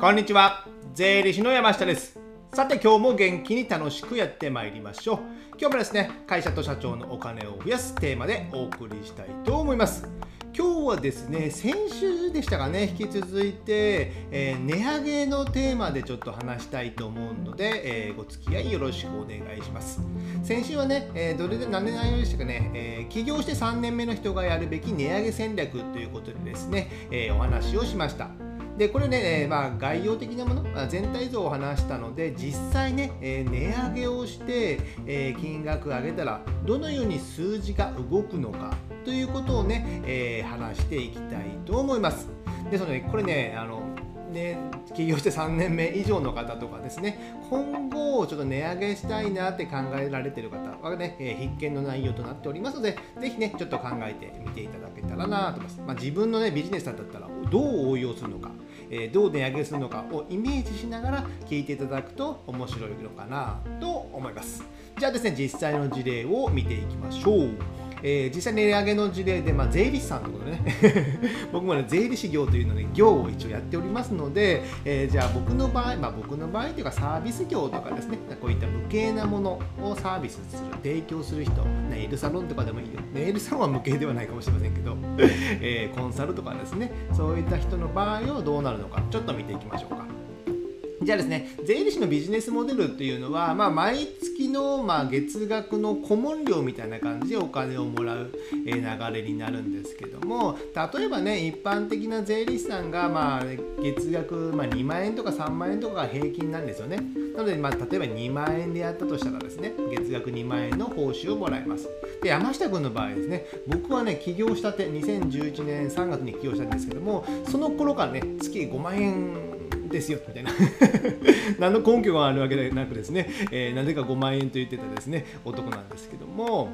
こんにちは。税理士の山下です。さて今日も元気に楽しくやってまいりましょう。今日もですね会社と社長のお金を増やすテーマでお送りしたいと思います。今日はですね先週でしたかね引き続いて、えー、値上げのテーマでちょっと話したいと思うので、えー、ご付き合いよろしくお願いします。先週はね、えー、どれで何年内容でしたかね、え起業して3年目の人がやるべき値上げ戦略ということでですね、えお話をしました。でこれね、え、まあ、概要的なものあ、全体像を話したので実際ね、え、値上げをして、え、金額上げたらどのように数字が動くのかということをね、え話していきたいと思います。ですのでこれねあのね、起業して3年目以上の方とかですね今後ちょっと値上げしたいなって考えられてる方はね、えー、必見の内容となっておりますのでぜひねちょっと考えてみていただけたらなと思います、まあ、自分のねビジネスだったらどう応用するのかえどう値上げするのかをイメージしながら聞いていただくと面白いのかなと思います。じゃあですね実際の事例を見ていきましょう。えー、実際値上げの事例で、まあ、税理士さんということでね。僕もね税理士業というので、ね、業を一応やっておりますので、えー、じゃあ僕の場合、まあ、僕の場合というかサービス業とかですね。こういった無形なものをサービスする提供する人ネイルサロンとかでもいいよ。ネイルサロンは無形ではないかもしれませんけど、えー、コンサルとかですね。そういった人の場合はどうなるのかちょっと見ていきましょうか。じゃあですね、税理士のビジネスモデルっていうのは、まあ、毎月の、まあ、月額の顧問料みたいな感じでお金をもらう、流れになるんですけども、例えばね、一般的な税理士さんが、まあ、月額、まあ、2万円とか3万円とかが平均なんですよね。なので、まあ、例えば2万円でやったとしたらですね、月額2万円の報酬をもらえます。で、山下君の場合ですね、僕はね、起業したて、2011年3月に起業したんですけども、その頃からね、月5万円ですよみたいな。何の根拠があるわけでなくですね、えー、なぜか5万円と言ってたですね男なんですけども、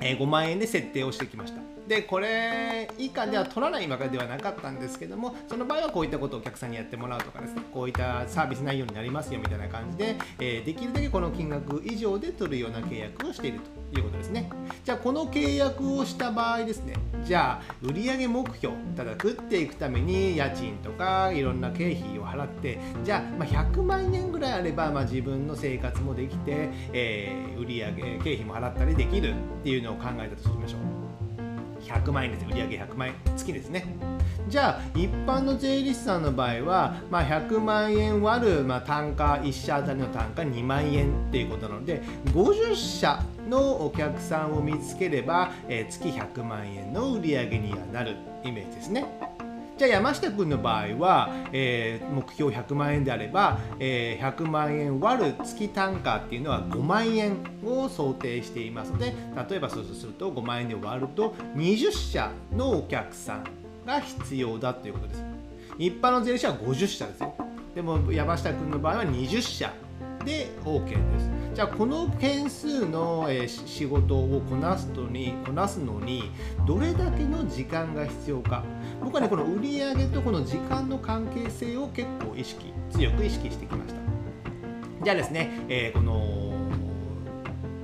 えー、5万円で設定をしてきました。でこれ以下では取らないわけではなかったんですけどもその場合はこういったことをお客さんにやってもらうとかですねこういったサービス内容になりますよみたいな感じで、えー、できるだけこの金額以上で取るような契約をしていると。いうことですね。じゃあこの契約をした場合ですね。じゃあ売上目標ただ食っていくために家賃とかいろんな経費を払ってじゃあま100万円ぐらいあれば、ま、自分の生活もできて、えー、売上経費も払ったりできるっていうのを考えたとしましょう。100万円です売上100万円月ですねじゃあ一般の税理士さんの場合は、まあ、100万円割る、まあ、単価1社当たりの単価2万円っていうことなので50社のお客さんを見つければ、えー、月100万円の売り上げにはなるイメージですね。じゃあ山下君の場合は、えー、目標100万円であれば、えー、100万円割る月単価っていうのは5万円を想定していますので例えばそうすると5万円で割ると20社のお客さんが必要だということです。一般の税理士は50社ですよ。でも山下君の場合は20社で OK です。じゃあこの件数の、え仕事をこなすとにこなすのにどれだけの時間が必要か。僕はねこの売上とこの時間の関係性を結構意識強く意識してきました。じゃあですね、えー、この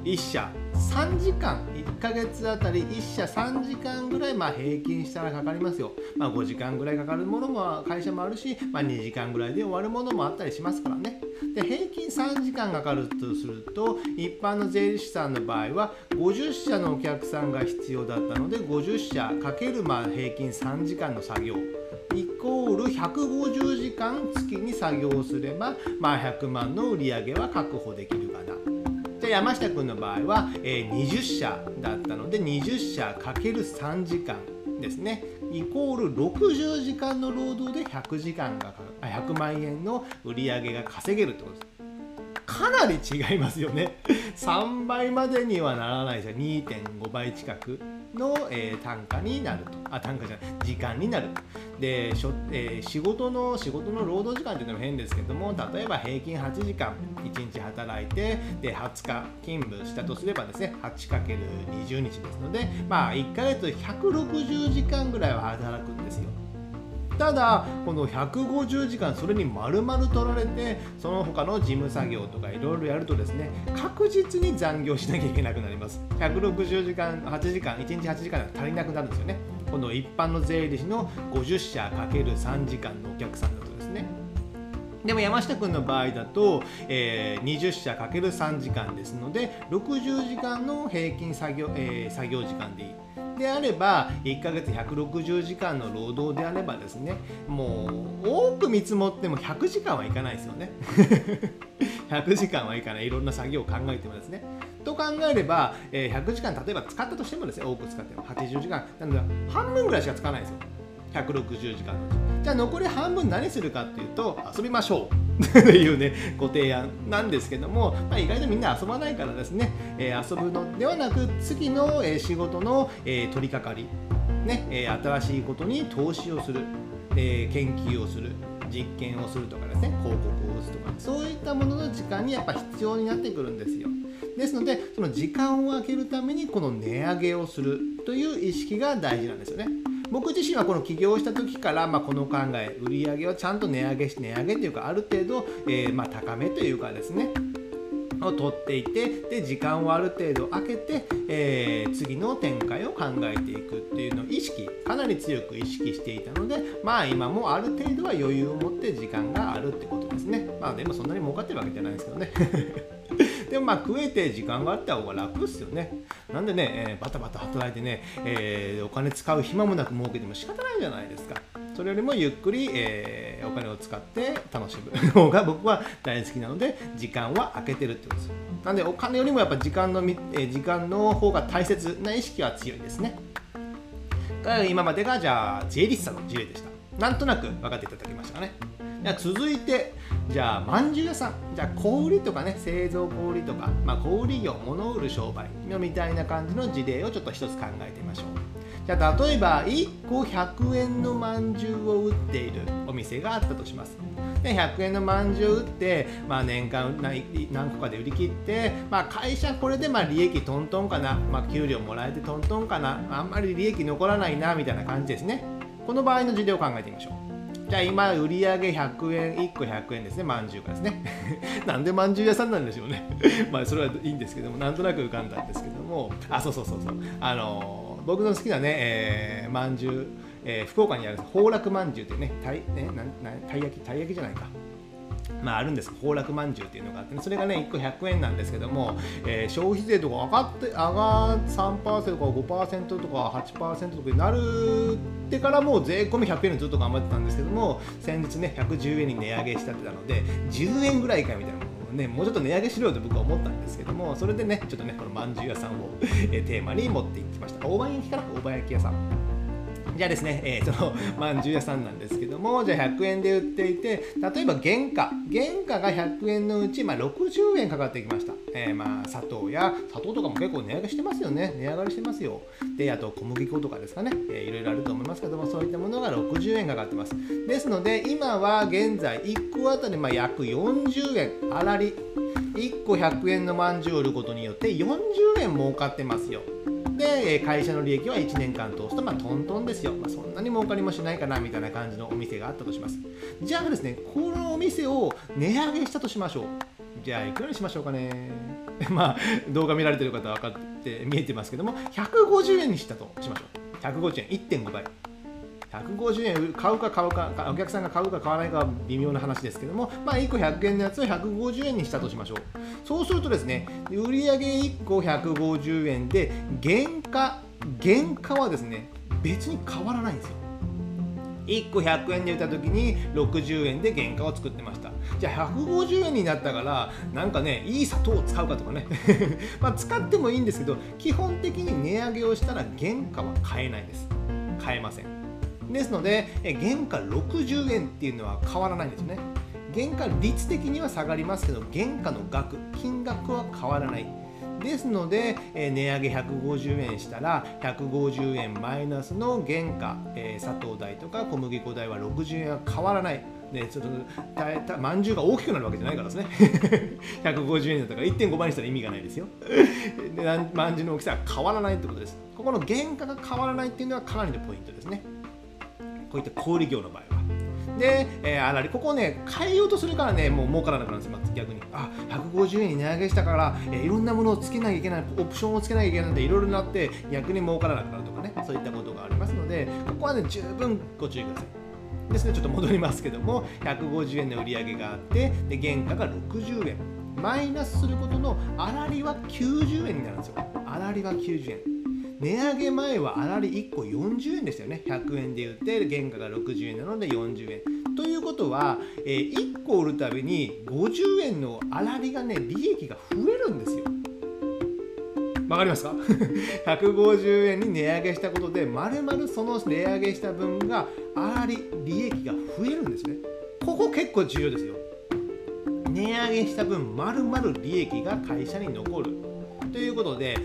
1社3時間1ヶ月あたり1社3時間ぐらいまあ平均したらかかりますよ、まあ、5時間ぐらいかかるものも会社もあるし、まあ、2時間ぐらいで終わるものもあったりしますからね。で平均3時間かかるとすると一般の税理士さんの場合は50社のお客さんが必要だったので50社かけるまあ平均3時間の作業。イコール150時間月に作業すれば、まあ、100万の売り上げは確保できるかな。じゃ山下君の場合は、えー、20社だったので20社かける3時間ですね。イコール60時間の労働で100時間が100万円の売り上げが稼げるってことです。かなり違いますよね。3倍までにはならないですよ2.5倍近く。の、えー、単価になると。あ単価じゃない時間になる。でしょ、えー、仕事の仕事の労働時間っていうのも変ですけども例えば平均8時間1日働いてで20日勤務したとすればですね 8×20 日ですのでまあ1ヶ月160時間ぐらいは働くんですよ。ただこの150時間それに丸々取られてその他の事務作業とかいろいろやるとですね確実に残業しなきゃいけなくなります。160時間8時間1日8時間足りなくなるんですよね。この一般の税理士の50社 ×3 時間のお客さんだと。でも山下君の場合だと、えー、20社 ×3 時間ですので60時間の平均作業,、えー、作業時間でいい。であれば1ヶ月160時間の労働であればですねもう多く見積もっても100時間はいかないですよね。100時間はいかない。いろんな作業を考えてもですね。と考えれば、100時間例えば使ったとしてもですね多く使っても80時間。なので半分ぐらいしか使わないですよ。160時間のうち。じゃあ残り半分何するかっていうと遊びましょう。というねご提案なんですけども、まあ、意外とみんな遊ばないからですね、えー、遊ぶのではなく次の、えー、仕事の、えー、取り掛かり、ねえ新しいことに投資をする、え研究をする実験をするとかですね広告を打つとかそういったものの時間にやっぱ必要になってくるんですよ。ですのでその時間を空けるためにこの値上げをするという意識が大事なんですよね。僕自身はこの起業した時から、ま、この考え売上はちゃんと値上げし値上げというかある程度、えー、ま、高めというかですねを取っていてで時間をある程度空けて、えー、次の展開を考えていくっていうのを意識かなり強く意識していたのでまあ今もある程度は余裕を持って時間があるってことですね。まあでもそんなに儲かってるわけじゃないですけどね。でもまあ食えて時間があった方が楽っすよね。なんでね、えー、バタバタ働いてね、えー、お金使う暇もなく儲けても仕方ないじゃないですか。それよりもゆっくり、えー、お金を使って楽しむ方が僕は大好きなので時間は空けてるってことです。なんでお金よりもやっぱ時間の、え、時間の方が大切な意識は強いですね。今までがじゃあ J リッサの事例でした。なんとなく分かっていただきましたかね。続いてじゃあまんじゅう屋さん。じゃあ小売とかね製造小売とか、まあ、小売業物売る商売のみたいな感じの事例をちょっと一つ考えてみましょう。じゃあ例えば1個100円のまんじゅうを売っているお店があったとします。で100円のまんじゅう売って、まあ、年間何個かで売り切って、まあ、会社これでまあ利益トントンかな、まあ、給料もらえてトントンかな。あんまり利益残らないなみたいな感じですね。この場合の事例を考えてみましょう。じゃあ今売り上げ100円1個100円ですね。まんじゅうがですね。なんでまんじゅう屋さんなんでしょうね。まあそれはいいんですけどもなんとなく浮かんだんですけども。あそうそうそうそう。あのー、僕の好きなね、えー、まんじゅう、えー、福岡にある宝楽まんじゅうっていうねたいねななたい焼きたい焼きじゃないか。まあ、あるんです崩落まんじゅうっていうのがあって、ね、それがね1個100円なんですけども、えー、消費税とか上がって上が3%とか5%とか8%とかになるってからもう税込み100円ずっと頑張ってたんですけども先日ね110円に値上げしたってたので10円ぐらいかみたいなね、もうちょっと値上げしろよと僕は思ったんですけどもそれでねちょっとねこのまんじゅう屋さんを、えー、テーマに持っていきました大判焼きかな大判焼き屋さん。じゃあですね、えー、そのまんじゅう屋さんなんですけども、じゃあ100円で売っていて、例えば原価、原価が100円のうち、まあ、60円かかってきました。えー、まあ砂糖や、砂糖とかも結構値上げしてますよね。値上がりしてますよ。で、あと小麦粉とかですかね、えー、いろいろあると思いますけども、そういったものが60円かかってます。ですので、今は現在1個あたりまあ約40円、あらり。1個100円のまんじゅうを売ることによって40円儲かってますよ。で会社の利益は1年間通すとまあトントンですよ、まあ、そんなに儲かりもしないかなみたいな感じのお店があったとします。じゃあですねこのお店を値上げしたとしましょう。じゃあいくらにしましょうかね。まあ動画見られてる方は分かって見えてますけども150円にしたとしましょう。150円1.5倍。150円買うか買うかお客さんが買うか買わないかは微妙な話ですけども、まあ、1個100円のやつを150円にしたとしましょう。そうするとですね売上1個150円で原価原価はですね別に変わらないんですよ。1個100円で売った時に60円で原価を作ってました。じゃあ150円になったからなんかねいい砂糖を使うかとかね。まあ使ってもいいんですけど基本的に値上げをしたら原価は買えないです。買えません。ですので原価60円っていうのは変わらないんですよね。原価率的には下がりますけど原価の額金額は変わらない。ですので、え値上げ150円したら150円マイナスの原価、え砂糖代とか小麦粉代は60円は変わらない。ね、ちょっとたまんじゅうが大きくなるわけじゃないからですね。150円だったから1.5倍にしたら意味がないですよ。まんじゅうの大きさは変わらないってことです。ここの原価が変わらないっていうのはかなりのポイントですね。こういった小売業の場合は。で、えー、あらりここをね変えようとするからねもう儲からなくなるんですよ、ま逆にあ150円に値上げしたから、えー、いろんなものをつけなきゃいけないオプションをつけなきゃいけないんでいろいろなって逆に儲からなくなるとかねそういったことがありますのでここはね十分ご注意ください。ですねちょっと戻りますけども150円の売り上げがあってで原価が60円。マイナスすることの粗利は90円になるんですよ。粗利は90円。値上げ前は粗利1個40円でしたよね100円で売って原価が60円なので40円ということは、えー、1個売るたびに50円の粗利がね利益が増えるんですよわかりますか ?150 円に値上げしたことで、まるまるその値上げした分が、粗利、利益が増えるんですね。ここ結構重要ですよ。値上げした分、まるまる利益が会社に残る。ということで、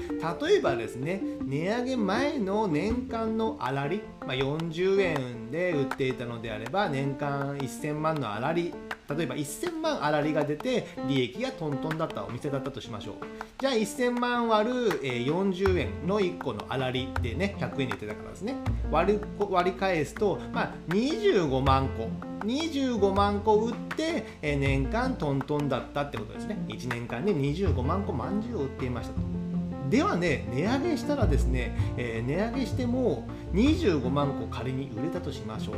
例えばですね、値上げ前の年間の粗利、まあ、40円で売っていたのであれば、年間1000万のあらり例えば1000万粗利が出て利益がトントンだったお店だったとしましょう。じゃあ1000万割る40円の1個の粗利でね100円で言ってたからですね。割る割り返すと、まあ、25万個。25万個売って年間トントンだったってことですね。1年間で25万個まんじゅうを売っていましたと。ではね値上げしたらですね、えー、値上げしても25万個仮に売れたとしましょう。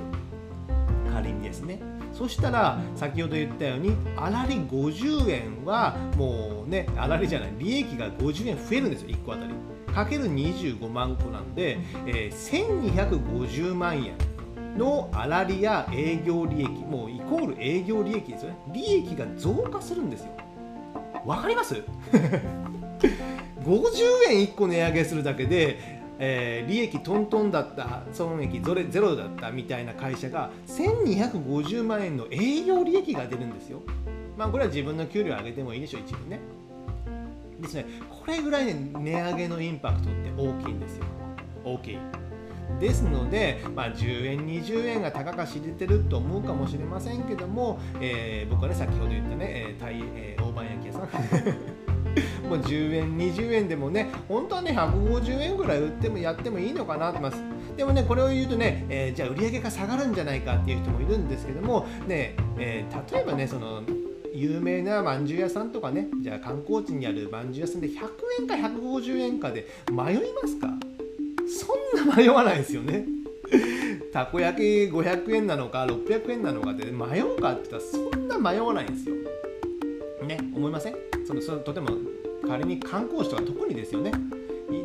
仮にですね。そしたら先ほど言ったように粗利50円はもうね粗利じゃない利益が50円増えるんですよ1個あたり。かける25万個なんで、えー、1250万円の粗利や営業利益もうイコール営業利益ですよね。利益が増加するんですよ。わかります？50円1個値上げするだけでえー、利益トントンだった損益ゼロだったみたいな会社が1250万円の営業利益が出るんですよ。まあこれは自分の給料上げてもいいでしょう一部ね。ですねこれぐらい、ね、値上げのインパクトって大きいんですよ。大きい。ですので、まあ、10円、20円がたか知れてると思うかもしれませんけども、えー、僕はね、先ほど言ったね、えー、タイ、えー、大判焼き屋さん もう10円20円でもね本当はね150円ぐらい売ってもやってもいいのかなと思います。でもねこれを言うとね、えー、じゃあ売り上げが下がるんじゃないかっていう人もいるんですけどもね、えー、例えばねその有名なまんじゅう屋さんとかねじゃあ観光地にあるまんじゅう屋さんで100円か150円かで迷いますか？そんな迷わないですよね。たこ焼き500円なのか600円なのかで迷うかって言ったらそんな迷わないんですよ。ね思いません？そのそのとても仮に観光地とか特にですよね。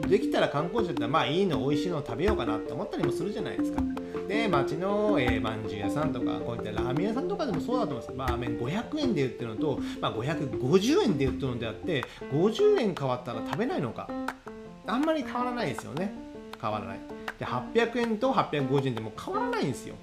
できたら観光地だったらまあいいの美味しいのを食べようかなって思ったりもするじゃないですか。で町の、えー、まんじゅう屋さんとかこういったラーメン屋さんとかでもそうだと思いますラーメン500円で売ってるのと、まあ、550円で売ってるのであって50円変わったら食べないのか。あんまり変わらないですよね。変わらない。で800円と850円でも変わらないんですよ。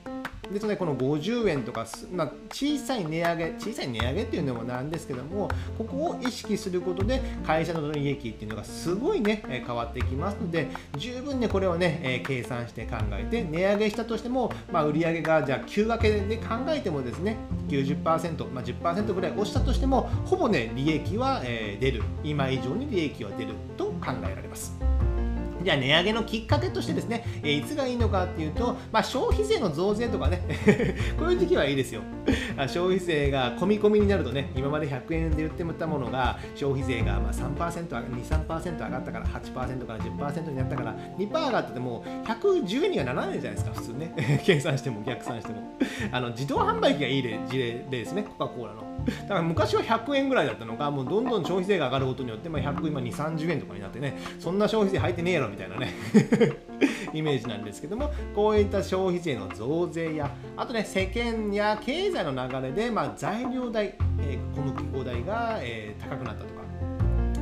ですねこの50円とか、まあ、小さい値上げ小さい値上げっていうのもなんですけどもここを意識することで会社の利益っていうのがすごいね変わってきますので十分ねこれをね計算して考えて値上げしたとしても、まあ、売上がじゃあ9分けで考えてもですね90%、まあ、10%ぐらい押したとしてもほぼね利益は出る今以上に利益は出ると考えられます。じゃあ値上げのきっかけとしてですね、えー、いつがいいのかっていうと、まあ、消費税の増税とかね こういう時期はいいですよ。消費税が込み込みになるとね今まで100円で売ってもったものが消費税がまあ3%、2、3%上がったから8%から10%になったから2%上がってても110円にはならないじゃないですか普通ね。計算しても逆算しても。あの自動販売機がいい例事例ですねコカ・コーラの。だから昔は100円ぐらいだったのがもうどんどん消費税が上がることによって、まあ、100今2 30円とかになってねそんな消費税入ってねえやろみたいなね イメージなんですけどもこういった消費税の増税やあとね世間や経済の流れで、まあ、材料代、えー、小麦粉代が、えー、高くなったとか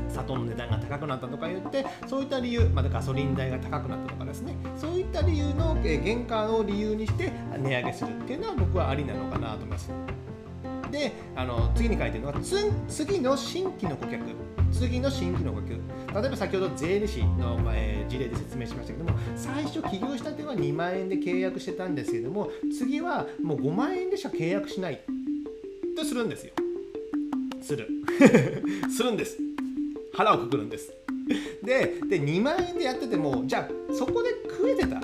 砂糖の値段が高くなったとか言ってそういった理由、またガソリン代が高くなったとかですねそういった理由の、えー、原価を理由にして値上げするっていうのは僕はありなのかなと思います。であの次に書いてるのが次の新規の顧客。次の新規の顧客。例えば先ほど税理士の、え、事例で説明しましたけども最初起業したては2万円で契約してたんですけども次はもう5万円でしか契約しないとするんですよ。する。するんです。腹をくくるんです。でで2万円でやっててもじゃあそこで食えてた、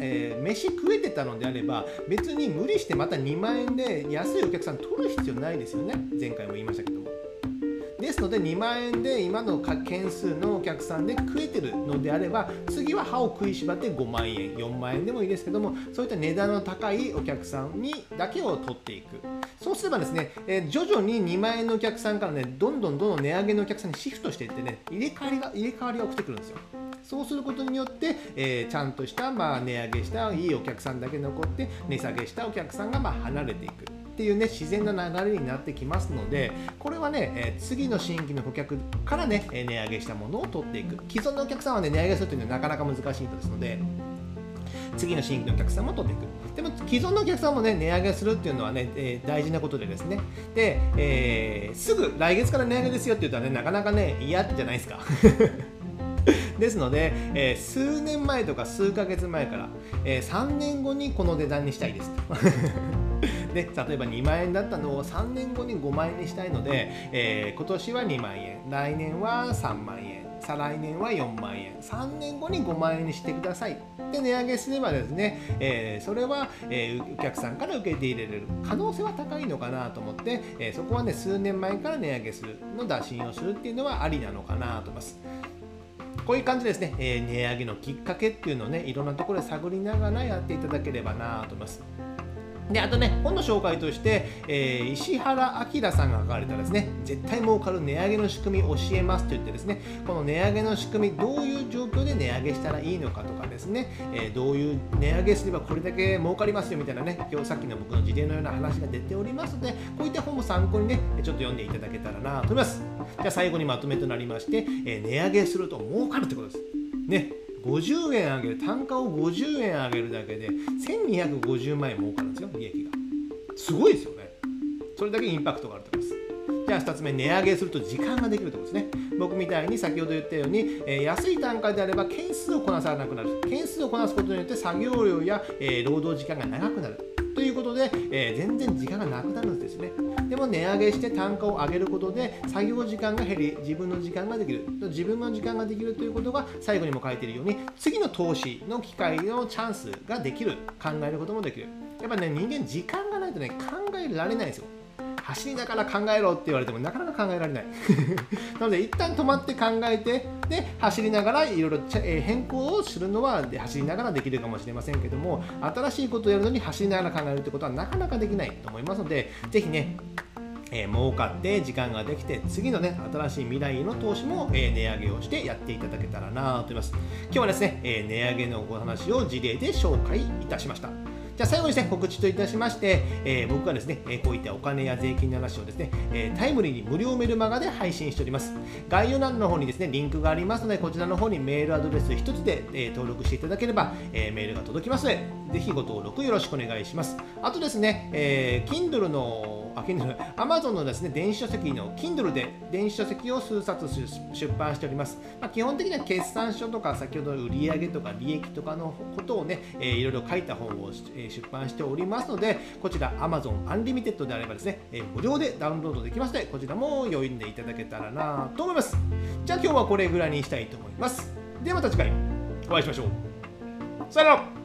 えー、飯食えてたのであれば別に無理してまた2万円で安いお客さん取る必要ないですよね。前回も言いましたけども。ですので2万円で今の件数のお客さんで食えてるのであれば次は歯を食いしばって5万円4万円でもいいですけどもそういった値段の高いお客さんにだけを取っていく。そうすればですね、えー、徐々に2万円のお客さんからねどんどんどんどん値上げのお客さんにシフトしていってね入れ替わりが入れ替わりが起きてくるんですよ。そうすることによって、えー、ちゃんとした、まあ、値上げしたいいお客さんだけ残って値下げしたお客さんがま離れていくっていうね自然な流れになってきますのでこれはね、え、次の新規の顧客からね値上げしたものを取っていく既存のお客さんはね値上げするというのはなかなか難しいとですので次の新規のお客さんも取っていく。でも既存のお客さんもね値上げするっていうのはね、えー、大事なことでですね。で、えー、すぐ来月から値上げですよって言ったらねなかなかね嫌じゃないですか。ですので、えー、数年前とか数ヶ月前から、えー、3年後にこの値段にしたいです。で例えば2万円だったのを3年後に5万円にしたいので、えー、今年は2万円来年は3万円再来年は4万円3年後に5万円にしてください。で値上げすればですね、えー、それは、えー、お客さんから受けて入れれる。可能性は高いのかなと思って、えー、そこはね数年前から値上げするの打診をするっていうのはありなのかなと思います。こういう感じですね、えー、値上げのきっかけっていうのをね、いろんなところで探りながらやっていただければなと思います。であとね、本の紹介として、えー、石原明さんが書かれたですね、絶対儲かる値上げの仕組み教えますと言ってですね、この値上げの仕組み、どういう状況で値上げしたらいいのかとかですね、えー、どういう値上げすればこれだけ儲かりますよみたいなね、今日さっきの僕の事例のような話が出ておりますので、こういった本も参考にね、ちょっと読んでいただけたらなと思います。じゃあ最後にまとめとなりまして、えー、値上げすると儲かるってことです。ね。50円上げる。単価を50円上げるだけで1250万円儲かるんですよ利益が。すごいですよね。それだけインパクトがあると思います。じゃあ2つ目値上げすると時間ができるところですね。僕みたいに先ほど言ったように、えー、安い単価であれば件数をこなさなくなる。件数をこなすことによって作業量や、えー、労働時間が長くなる。ということで、えー、全然時間がなくなるんですね。でも値上げして単価を上げることで作業時間が減り自分の時間ができる。自分の時間ができるということが最後にも書いているように次の投資の機会のチャンスができる。考えることもできる。やっぱね人間時間がないとね考えられないんですよ。走りながら考えろって言われてもなかなか考えられない。なので一旦止まって考えてで走りながらいろいろ変更をするのは走りながらできるかもしれませんけども新しいことをやるのに走りながら考えるってことはなかなかできないと思いますのでぜひねえー、儲かって時間ができて次のね新しい未来への投資も、えー、値上げをしてやっていただけたらなと思います。今日はですね、えー、値上げのお話を事例で紹介いたしました。じゃあ最後にですね、告知といたしまして、えー、僕はですね、こういったお金や税金の話をですね、えタイムリーに無料メルマガで配信しております。概要欄の方にですね、リンクがありますので、こちらの方にメールアドレス1つで、え登録していただければ、えメールが届きますので、ぜひご登録よろしくお願いします。あとですね、えー、Kindle のあ、Kindle、Amazon のですね、電子書籍の Kindle で電子書籍を数冊出版しております。まあ、基本的には決算書とか、先ほどの売上とか利益とかのことをね、えー、いろいろ書いた本を、え出版しておりますので、こちら Amazon Unlimited であればですね、え、無料でダウンロードできますので、こちらも読んでいただけたらなと思います。じゃあ今日はこれぐらいにしたいと思います。ではまた次回お会いしましょう。さよなら